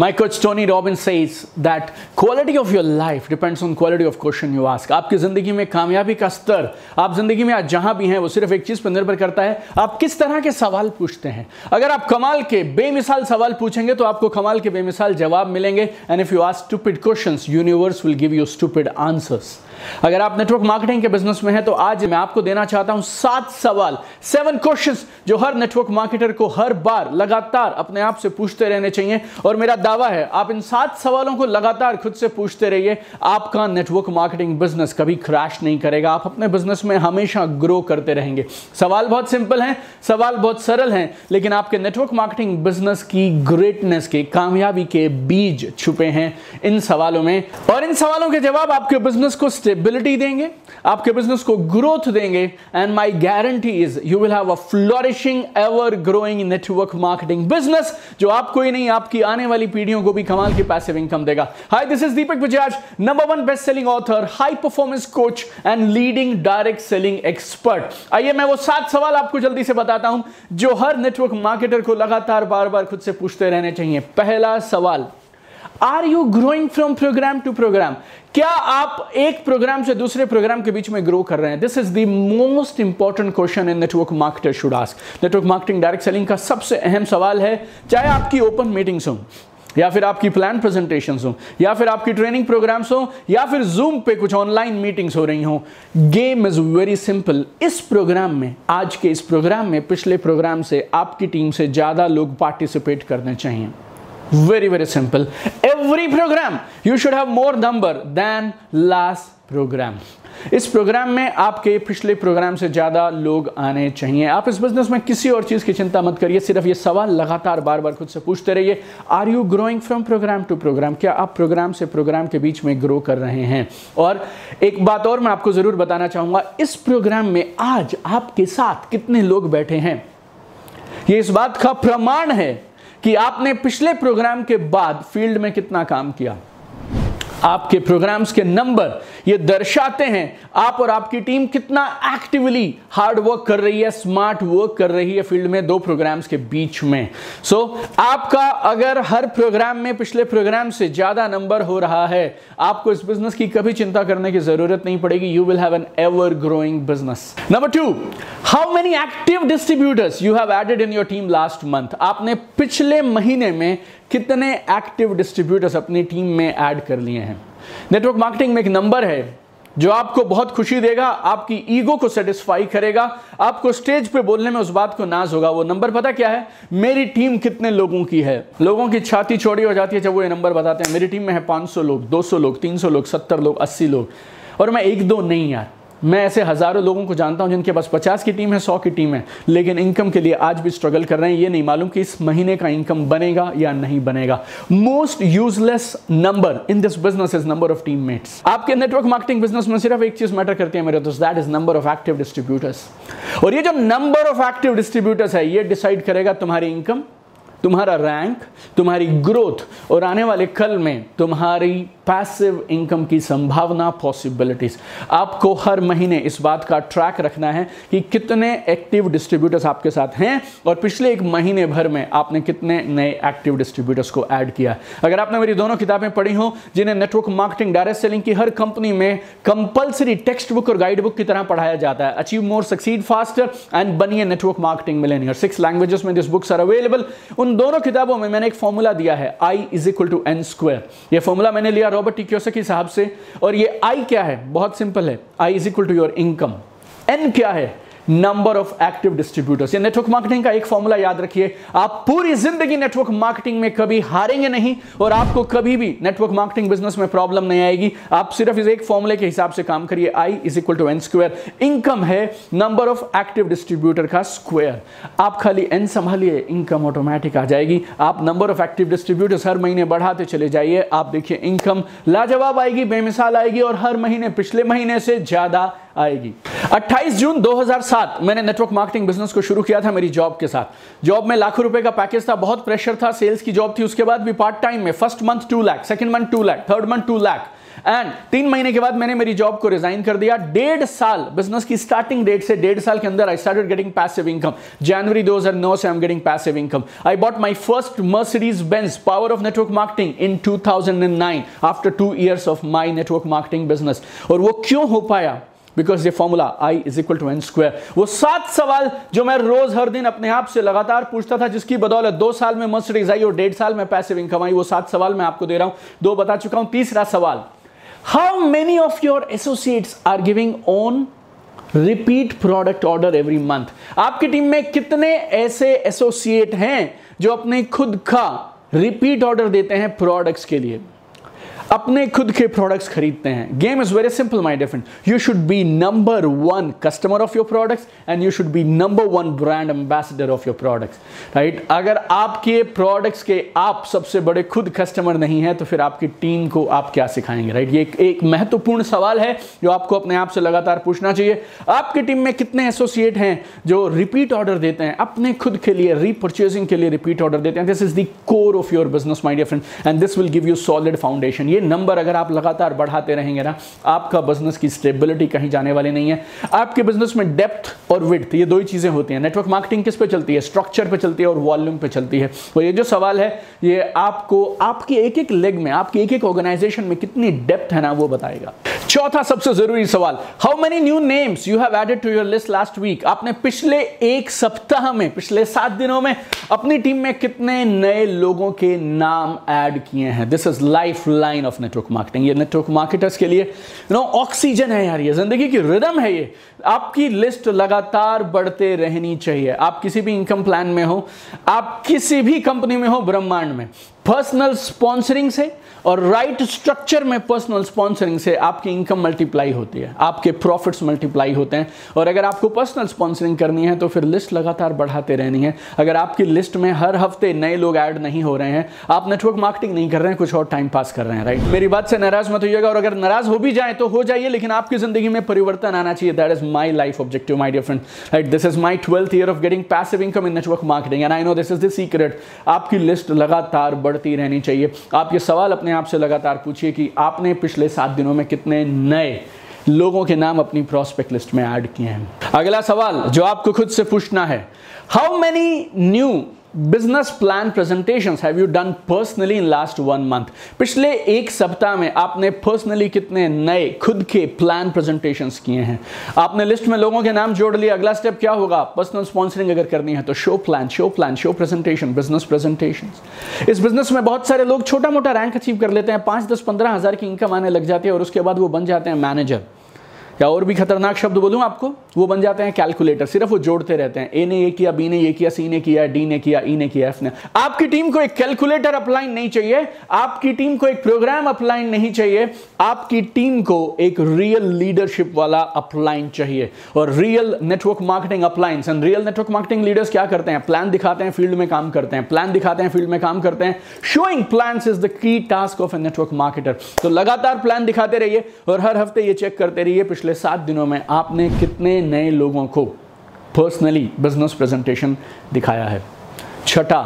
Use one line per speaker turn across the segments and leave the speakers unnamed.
My coach Tony Robbins says that quality of your life depends on quality of question you ask. आपकी ज़िंदगी में कामयाबी का स्तर, आप ज़िंदगी में आज जहाँ भी हैं, वो सिर्फ़ एक चीज़ पर निर्भर करता है, आप किस तरह के सवाल पूछते हैं अगर आप कमाल के बेमिसाल सवाल पूछेंगे तो आपको कमाल के बेमिसाल जवाब मिलेंगे and if you ask stupid questions universe will give you stupid answers अगर आप नेटवर्क मार्केटिंग के बिज़नेस में हैं तो आज मैं आपको देना चाहता हूँ सात सवाल सेवन क्वेश्चंस जो हर नेटवर्क मार्केटर को हर बार लगातार अपने आप से पूछते रहने चाहिए, और मेरा दावा है, आप इन सात सवालों को लगातार खुद से पूछते रहिए। आपका नेटवर्क मार्केटिंग बिज़नेस कभी क्रैश नहीं करेगा। आप अपने बिज़नेस में हमेशा ग्रो करते रहेंगे। सवाल बहुत सिंपल हैं, सवाल बहुत सरल हैं, लेकिन आपके नेटवर्क मार्केटिंग बिज़नेस की ग्रेटनेस के, कामयाबी के बीज छुपे हैं इन सवालों में। और इन सवालों के जवाब आपके बिज़नेस को स्टेबिलिटी देंगे, आपके बिज़नेस को ग्रोथ देंगे। And my guarantee is you will have a flourishing ever growing network marketing business जो आपको ही नहीं, आपकी आने वाली पीढ़ियों को भी कमाल की पैसिव इनकम देगा। Hi this is Deepak Bajaj number one best selling author high performance coach and leading direct selling expert आइए मैं वो सात सवाल आपको जल्दी से बताता हूँ, जो हर नेटवर्क मार्केटर को लगातार बार बार खुद से पूछते रहने चाहिए। पहला सवाल are you growing from program to program क्या आप एक प्रोग्राम से दूसरे प्रोग्राम के बीच में ग्रो कर रहे हैं? This is the most important question in network marketer should ask network marketing direct selling का सबसे अहम सवाल है, चाहे आपकी ओपन मीटिंग्स हो। या फिर आपकी प्लान प्रेजेंटेशन हो, या फिर आपकी ट्रेनिंग प्रोग्राम्स हो, या फिर जूम पे कुछ ऑनलाइन मीटिंग्स हो रही हो। गेम इज़ वेरी सिंपल इस प्रोग्राम में, आज के इस प्रोग्राम में, पिछले प्रोग्राम से आपकी टीम से ज़्यादा लोग पार्टिसिपेट करने चाहिए। Very very simple. Every program, you should have more number than last program. इस प्रोग्राम में आपके पिछले प्रोग्राम से ज़्यादा लोग आने चाहिए। आप इस बिज़नेस में किसी और चीज़ की चिंता मत करिए, सिर्फ़ ये सवाल लगातार बार बार खुद से पूछते रहिए। Are you growing from program to program क्या आप प्रोग्राम से प्रोग्राम के बीच में ग्रो कर रहे हैं? और एक बात और मैं आपको ज़रूर बताना चाहूँगा, इस प्रोग्राम में आज आपके साथ कितने लोग बैठे हैं? ये इस बात का प्रमाण है कि आपने पिछले प्रोग्राम के बाद फ़ील्ड में कितना काम किया। आपके प्रोग्राम्स के नंबर ये दर्शाते हैं आप और आपकी टीम कितना एक्टिवली हार्ड वर्क कर रही है स्मार्ट वर्क कर रही है फ़ील्ड में दो प्रोग्राम्स के बीच में। सो so, आपका अगर हर प्रोग्राम में पिछले प्रोग्राम से ज़्यादा नंबर हो रहा है आपको इस बिज़नेस की कभी चिंता करने की ज़रूरत नहीं पड़ेगी you will have an ever growing business number two how many active distributors you have added in your team last month आपने पिछले महीने में कितने एक्टिव डिस्ट्रीब्यूटर्स अपनी टीम में ऐड कर लिए हैं? नेटवर्क मार्केटिंग में एक नंबर है, जो आपको बहुत खुशी देगा, आपकी ईगो को सेटिस्फाई करेगा, आपको स्टेज पे बोलने में उस बात को नाज होगा। वो नंबर पता क्या है? मेरी टीम कितने लोगों की है? लोगों की छाती चौड़ी हो जाती है जब वो ये नंबर बताते हैं। मेरी टीम में है 500 लोग 200 लोग 300 लोग 70 लोग 80 लोग। और मैं एक दो नहीं यार। मैं ऐसे हज़ारों लोगों को जानता हूँ जिनके पास पचास की टीम है, सौ की टीम है, लेकिन इनकम के लिए आज भी स्ट्रगल कर रहे हैं। ये नहीं मालूम कि इस महीने का इनकम बनेगा या नहीं बनेगा। Most useless number in this business is number of team आपके नेटवर्क मार्केटिंग बिज़नेस में सिर्फ़ एक चीज़ मैटर करती है मेरे दोस्त that is number of active distributors और ये जो नंबर ऑफ़ एक्टिव डिस्ट्रीब्यूटर्स है, ये डिसाइड करेगा तुम्हारी इनकम तुम्हारा रैंक तुम्हारी ग्रोथ और आने वाले कल में तुम्हारी पैसिव इनकम की संभावना पॉसिबिलिटीज आपको हर महीने इस बात का ट्रैक रखना है कि कितने एक्टिव डिस्ट्रीब्यूटर्स आपके साथ हैं और पिछले एक महीने भर में आपने कितने नए एक्टिव डिस्ट्रीब्यूटर्स को ऐड किया. अगर आपने मेरी दोनों किताबें पढ़ी हो, जिन्हें नेटवर्क मार्केटिंग डायरेक्ट सेलिंग की हर कंपनी में कंपल्सरी टेक्स्ट बुक और गाइड बुक की तरह पढ़ाया जाता है. Achieve more succeed faster and बनिए network marketing millionaire six languages में दिस बुक्स आर अवेलेबल उन दोनों किताबों में मैंने एक फॉर्मूला दिया है I is equal to N square ये फॉर्मूला मैंने लिया रॉबर्ट के हिसाब से। और ये आई क्या है? बहुत सिंपल है। I is equal to your income N क्या है? Number of active distributors network marketing का एक फॉर्मूला याद रखिए। आप पूरी ज़िंदगी नेटवर्क मार्केटिंग में कभी हारेंगे नहीं और आपको कभी भी नेटवर्क मार्केटिंग बिज़नेस में प्रॉब्लम नहीं आएगी। आप सिर्फ़ इस एक फॉर्मूले के हिसाब से काम करिए। I is equal to N square income है नंबर ऑफ़ एक्टिव डिस्ट्रीब्यूटर का स्क्वायर आप खाली एन संभालिए इनकम ऑटोमेटिक आ जाएगी। आप नंबर ऑफ़ एक्टिव डिस्ट्रीब्यूटर्स हर महीने बढ़ाते चले जाइए। आप देखिए इनकम लाजवाब आएगी, बेमिसाल आएगी और हर महीने, पिछले महीने से ज़्यादा आएगी। 28 जून 2007 मैंने नेटवर्क मार्केटिंग बिज़नेस को शुरू किया था मेरी जॉब के साथ। जॉब में लाखों रुपए का पैकेज था, बहुत प्रेशर था सेल्स की जॉब थी, उसके बाद भी पार्ट टाइम में first month two lakh second month two lakh third month two lakh and तीन महीने के बाद मैंने मेरी जॉब को रिजाइन कर दिया। डेढ़ साल बिज़नेस की स्टार्टिंग डेट से डेढ़ साल के अंदर I started getting passive income January 2009 से I am getting passive income I bought my first Mercedes Benz power of network marketing in 2009 after two years of my network marketing business और वो क्यों हो पाया? बिकॉज़ ये formula I is equal to N square वो सात सवाल जो मैं रोज हर दिन अपने आप से लगातार पूछता था, जिसकी बदौलत दो साल में मर्सिडीज आई और डेढ़ साल में पैसिव इनकम आई, वो सात सवाल मैं आपको दे रहा हूँ। दो बता चुका हूँ। तीसरा सवाल how many of your associates are giving on repeat product order every month आपकी टीम में कितने ऐसे एसोसिएट हैं जो अपने खुद का रिपीट ऑर्डर देते हैं प्रोडक्ट्स के लिए? अपने खुद के प्रोडक्ट्स खरीदते हैं। Game is very simple my different you should be number one customer of your products and you should be number one brand ambassador of your products right अगर आपके प्रोडक्ट्स के आप सबसे बड़े खुद कस्टमर नहीं है तो फिर आपकी टीम को आप क्या सिखाएँगे राइट ये एक, महत्वपूर्ण सवाल है जो आपको अपने आप से लगातार पूछना चाहिए। आपकी टीम में कितने एसोसिएट हैं जो रिपीट ऑर्डर देते हैं? अपने खुद के लिए रीपर्चेसिंग के लिए रिपीट ऑर्डर देते हैं। This is the core of your business my dear friend and this will give you solid foundation number अगर आप लगातार बढ़ाते रहेंगे ना, आपका बिज़नेस की स्टेबिलिटी कहीं जाने वाली नहीं है। आपके बिज़नेस में डेप्थ और विड्थ ये दो ही चीज़ें होती हैं। नेटवर्क मार्केटिंग किस पे चलती है? स्ट्रक्चर पे चलती है और वॉल्यूम पे चलती है। और ये जो सवाल है, ये आपको, आपके एक एक लेग में, आपकी एक एक ऑर्गेनाइजेशन में कितनी डेप्थ है ना, वो बताएगा। चौथा सबसे ज़रूरी सवाल how many new names you have added to your list last week आपने पिछले एक सप्ताह में, पिछले सात दिनों में अपनी टीम में कितने नए लोगों के नाम ऐड किए हैं? This is life line of network marketing ये नेटवर्क मार्केटर्स के लिए यू नो ऑक्सीजन है यार ये, ज़िंदगी की रिदम है ये। आपकी लिस्ट लगातार बढ़ते रहनी चाहिए। आप किसी भी इनकम प्लान में हो, आप किसी भी कंपनी में हो, ब्रह्मांड में। पर्सनल स्पॉन्सरिंग से और राइट right स्ट्रक्चर में पर्सनल स्पॉन्सरिंग से आपकी इनकम मल्टीप्लाई होती है, आपके प्रॉफिट्स मल्टीप्लाई होते हैं। और अगर आपको पर्सनल स्पॉन्सरिंग करनी है तो फिर लिस्ट लगातार बढ़ाते रहनी है। अगर आपकी लिस्ट में हर हफ़्ते नए लोग ऐड नहीं हो रहे हैं, आप नेटवर्क मार्केटिंग नहीं कर रहे हैं, कुछ और टाइम पास कर रहे हैं राइट मेरी बात से नाराज़ मत होइएगा, और अगर नाराज़ हो भी जाए तो हो जाइए, लेकिन आपकी ज़िंदगी में परिवर्तन आना चाहिए। That is my life objective my dear friend right this is my twelfth year of getting passive income in network marketing and I know this is the secret आपकी लिस्ट लगातार बढ़ती रहनी चाहिए। आप ये सवाल अपने आप से लगातार पूछिए कि आपने पिछले सात दिनों में कितने नए लोगों के नाम अपनी प्रोस्पेक्ट लिस्ट में ऐड किए हैं? अगला सवाल जो आपको खुद से पूछना है how many new business plan presentation have you done personally in last one month पिछले एक सप्ताह में आपने पर्सनली कितने नए, खुद के प्लान प्रेजेंटेशन किए हैं? आपने लिस्ट में लोगों के नाम जोड़ लिए, अगला स्टेप क्या होगा? पर्सनल स्पॉन्सरिंग अगर करनी है तो show plan show plan show presentation business presentation इस बिज़नेस में बहुत सारे लोग छोटा मोटा रैंक अचीव कर लेते हैं, पाँच दस पंद्रह हज़ार की इनकम आने लग जाती है और उसके बाद वो बन जाते हैं मैनेजर या और भी खतरनाक शब्द बोलूँ आपको, वो बन जाते हैं कैलकुलेटर सिर्फ़ वो जोड़ते रहते हैं। ए ने ये किया बी ने ये किया सी ने किया डी ने किया ई ने किया एफ़ ने। आपकी टीम को एक कैलकुलेटर अपलाइन नहीं चाहिए, आपकी टीम को एक प्रोग्राम अपलाइन नहीं चाहिए, आपकी टीम को एक रियल लीडरशिप वाला अपलाइन चाहिए। और real network marketing uplines and real network marketing leaders क्या करते हैं? प्लान दिखाते हैं फ़ील्ड में काम करते हैं। प्लान दिखाते हैं फ़ील्ड में काम करते हैं। Showing plan is the key task of a network marketer तो लगातार प्लान दिखाते रहिए, और हर हफ़्ते ये चेक करते रहिए, पिछले पिछले सात दिनों में आपने कितने नए लोगों को पर्सनली बिज़नेस प्रेजेंटेशन दिखाया है? छठा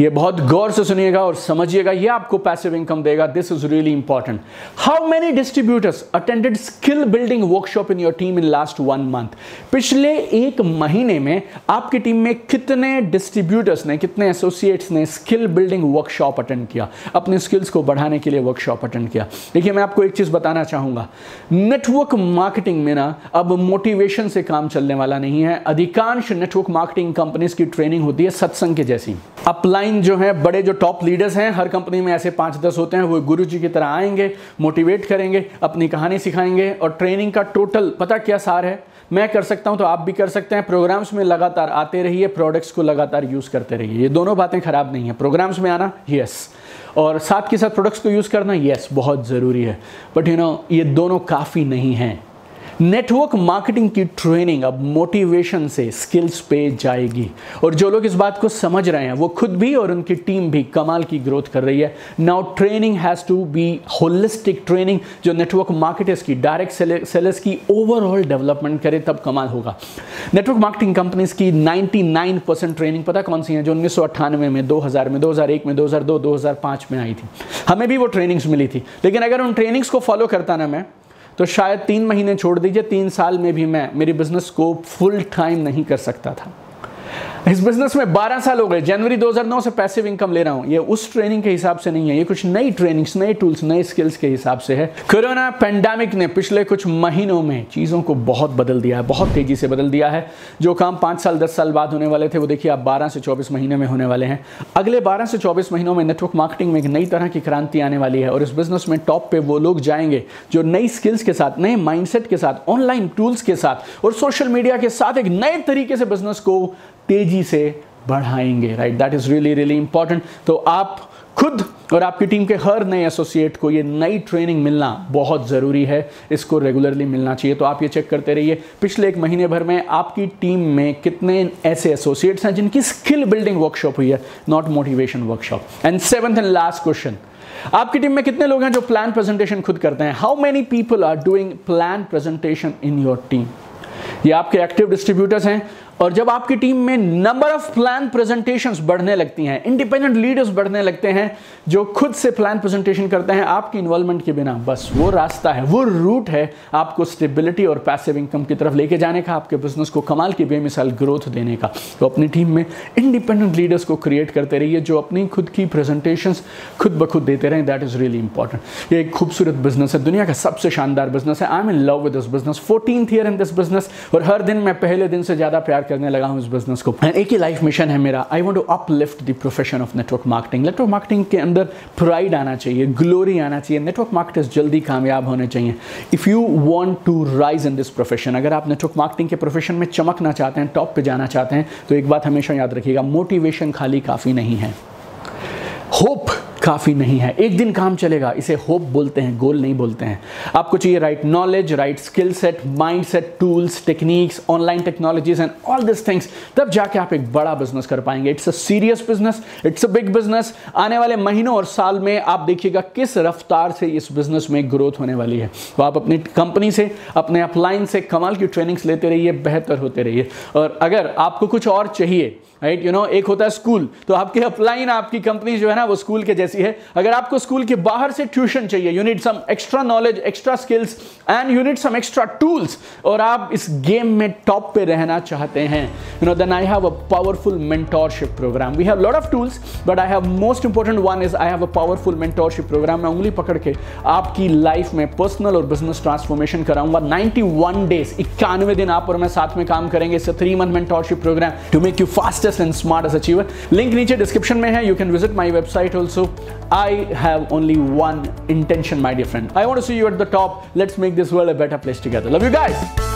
ये बहुत गौर से सुनिएगा और समझिएगा, ये आपको पैसिव इनकम देगा। This is really important how many distributors attended skill building workshop in your team in last one month पिछले एक महीने में आपकी टीम में कितने डिस्ट्रीब्यूटर्स ने, कितने एसोसिएट्स ने स्किल बिल्डिंग वर्कशॉप अटेंड किया? अपने स्किल्स को बढ़ाने के लिए वर्कशॉप अटेंड किया। देखिए, मैं आपको एक चीज़ बताना चाहूँगा। नेटवर्क मार्केटिंग में ना अब मोटिवेशन से काम चलने वाला नहीं है। अधिकांश नेटवर्क मार्केटिंग कंपनीज़ की ट्रेनिंग होती है सत्संग के जैसी। अपलाइन ऑनलाइन जो है, बड़े जो टॉप लीडर्स हैं, हर कंपनी में ऐसे पाँच दस होते हैं, वो गुरु जी की तरह आएँगे मोटिवेट करेंगे, अपनी कहानी सिखाएँगे और ट्रेनिंग का टोटल पता क्या सार है? मैं कर सकता हूँ तो आप भी कर सकते हैं। प्रोग्राम्स में लगातार आते रहिए प्रोडक्ट्स को लगातार यूज़ करते रहिए। ये दोनों बातें खराब नहीं है। प्रोग्राम्स में आना यस और साथ के साथ प्रोडक्ट्स को यूज़ करना यस बहुत ज़रूरी है। बट यू नो ये दोनों काफ़ी नहीं हैं। नेटवर्क मार्केटिंग की ट्रेनिंग अब मोटिवेशन से स्किल्स पे जाएगी। और जो लोग इस बात को समझ रहे हैं, वो खुद भी और उनकी टीम भी कमाल की ग्रोथ कर रही है। Now training has to be holistic training जो नेटवर्क मार्केटर्स की डायरेक्ट सेलर्स की ओवरऑल डेवलपमेंट करे, तब कमाल होगा। नेटवर्क मार्केटिंग कंपनीज़ की 99 परसेंट ट्रेनिंग पता कौन सी है, जो उन्नीस सौ अट्ठानवे में 2000 में 2001 में 2002 2005 में आई थी। हमें भी वो ट्रेनिंग्स मिली थी। लेकिन अगर उन ट्रेनिंग्स को फॉलो करता ना मैं तो शायद तीन महीने छोड़ दीजिए, तीन साल में भी मैं, मेरी बिज़नेस को फुल टाइम नहीं कर सकता था। इस बिज़नेस में 12 साल हो गए। जनवरी 2009 से पैसिव इनकम ले रहा हूँ। ये उस ट्रेनिंग के हिसाब से नहीं है। ये कुछ नई ट्रेनिंग्स नए टूल्स नए स्किल्स के हिसाब से है। कोरोना पेंडेमिक ने पिछले कुछ महीनों में चीज़ों को बहुत बदल दिया है, बहुत तेज़ी से बदल दिया है। जो काम पाँच साल, दस साल बाद होने वाले थे, वो देखिए आप बारह से चौबीस महीने में होने वाले हैं। अगले बारह से चौबीस महीनों में नेटवर्क मार्केटिंग में एक नई तरह की क्रांति आने वाली है और इस बिज़नेस में टॉप पे वो लोग जाएँगे जो नई स्किल्स के साथ, नए माइंडसेट के साथ ऑनलाइन टूल्स के साथ और सोशल मीडिया के साथ एक नए तरीके से बिज़नेस को तेज़ी से बढ़ाएँगे right that is really really important तो आप खुद और आपकी टीम के हर नए एसोसिएट को ये नई ट्रेनिंग मिलना बहुत ज़रूरी है। इसको रेगुलरली मिलना चाहिए। तो आप ये चेक करते रहिए। पिछले एक महीने भर में आपकी टीम में कितने ऐसे एसोसिएट्स हैं जिनकी स्किल बिल्डिंग वर्कशॉप हुई है not motivation workshop and seventh and last question आपकी टीम में कितने लोग हैं जो प्लान प्रेजेंटेशन खुद करते हैं? How many people are doing plan presentation in your team ये आपके एक्टिव डिस्ट्रीब्यूटर्स हैं। और जब आपकी टीम में नंबर ऑफ़ प्लान प्रेजेंटेशन बढ़ने लगती हैं इंडिपेंडेंट लीडर्स बढ़ने लगते हैं, जो खुद से प्लान प्रेजेंटेशन करते हैं, आपकी इन्वॉल्वमेंट के बिना बस वो रास्ता है, वो रूट है आपको स्टेबिलिटी और पैसिव इनकम की तरफ़ लेके जाने का, आपके बिज़नेस को कमाल की बेमिसाल ग्रोथ देने का। तो अपनी टीम में इंडिपेंडेंट लीडर्स को क्रिएट करते रहिए, जो अपनी खुद की प्रेजेंटेशन खुद ब खुद देते रहें दैट इज़ रियली इंपॉर्टेंट ये एक खूबसूरत बिज़नेस है, दुनिया का सबसे शानदार बिज़नेस है। I am in love with this business fourteen year in this business और हर दिन मैं पहले दिन से ज़्यादा प्यार करने लगा हूँ इस बिज़नेस को। एक ही लाइफ मिशन है मेरा। I want to uplift the profession of network marketing network marketing के अंदर प्राइड आना चाहिए ग्लोरी आना चाहिए। नेटवर्क मार्केटर्स जल्दी कामयाब होने चाहिए। If you want to rise in this profession अगर आप नेटवर्क मार्केटिंग के प्रोफेशन में चमकना चाहते हैं टॉप पे जाना चाहते हैं तो एक बात हमेशा याद रखिएगा मोटिवेशन खाली काफ़ी नहीं है। होप काफ़ी नहीं है। एक दिन काम चलेगा, इसे होप बोलते हैं गोल नहीं बोलते हैं। आपको चाहिए right knowledge right skill set mind set tools techniques online technologies and all this things तब जाके आप एक बड़ा बिज़नेस कर पाएँगे। It's a serious business it's a big business आने वाले महीनों और साल में आप देखिएगा किस रफ्तार से इस बिज़नेस में ग्रोथ होने वाली है। तो आप अपनी कंपनी से, अपने अपलाइन से कमाल की ट्रेनिंग्स लेते रहिए, बेहतर होते रहिए। और अगर आपको कुछ और चाहिए राइट यू नो एक होता है स्कूल तो आपके अपलाइन आपकी कंपनी जो है ना, वो स्कूल के जैसी है। अगर आपको स्कूल के बाहर से ट्यूशन चाहिए you need some extra knowledge extra skills and you need some extra tools और आप इस गेम में टॉप पे रहना चाहते हैं। You know then I have a powerful mentorship program we have lot of tools but I have most important one is I have a powerful mentorship program मैं उंगली पकड़ के आपकी लाइफ में पर्सनल और बिज़नेस ट्रांसफॉर्मेशन कराऊँगा। 91 days इक्यानवे दिन आप और मैं साथ में काम करेंगे। It's three month mentorship program to make you fastest and smartest achiever link नीचे डिस्क्रिप्शन में है। You can visit my website also I have only one intention, my dear friend. I want to see you at the top. Let's make this world a better place together. Love you guys.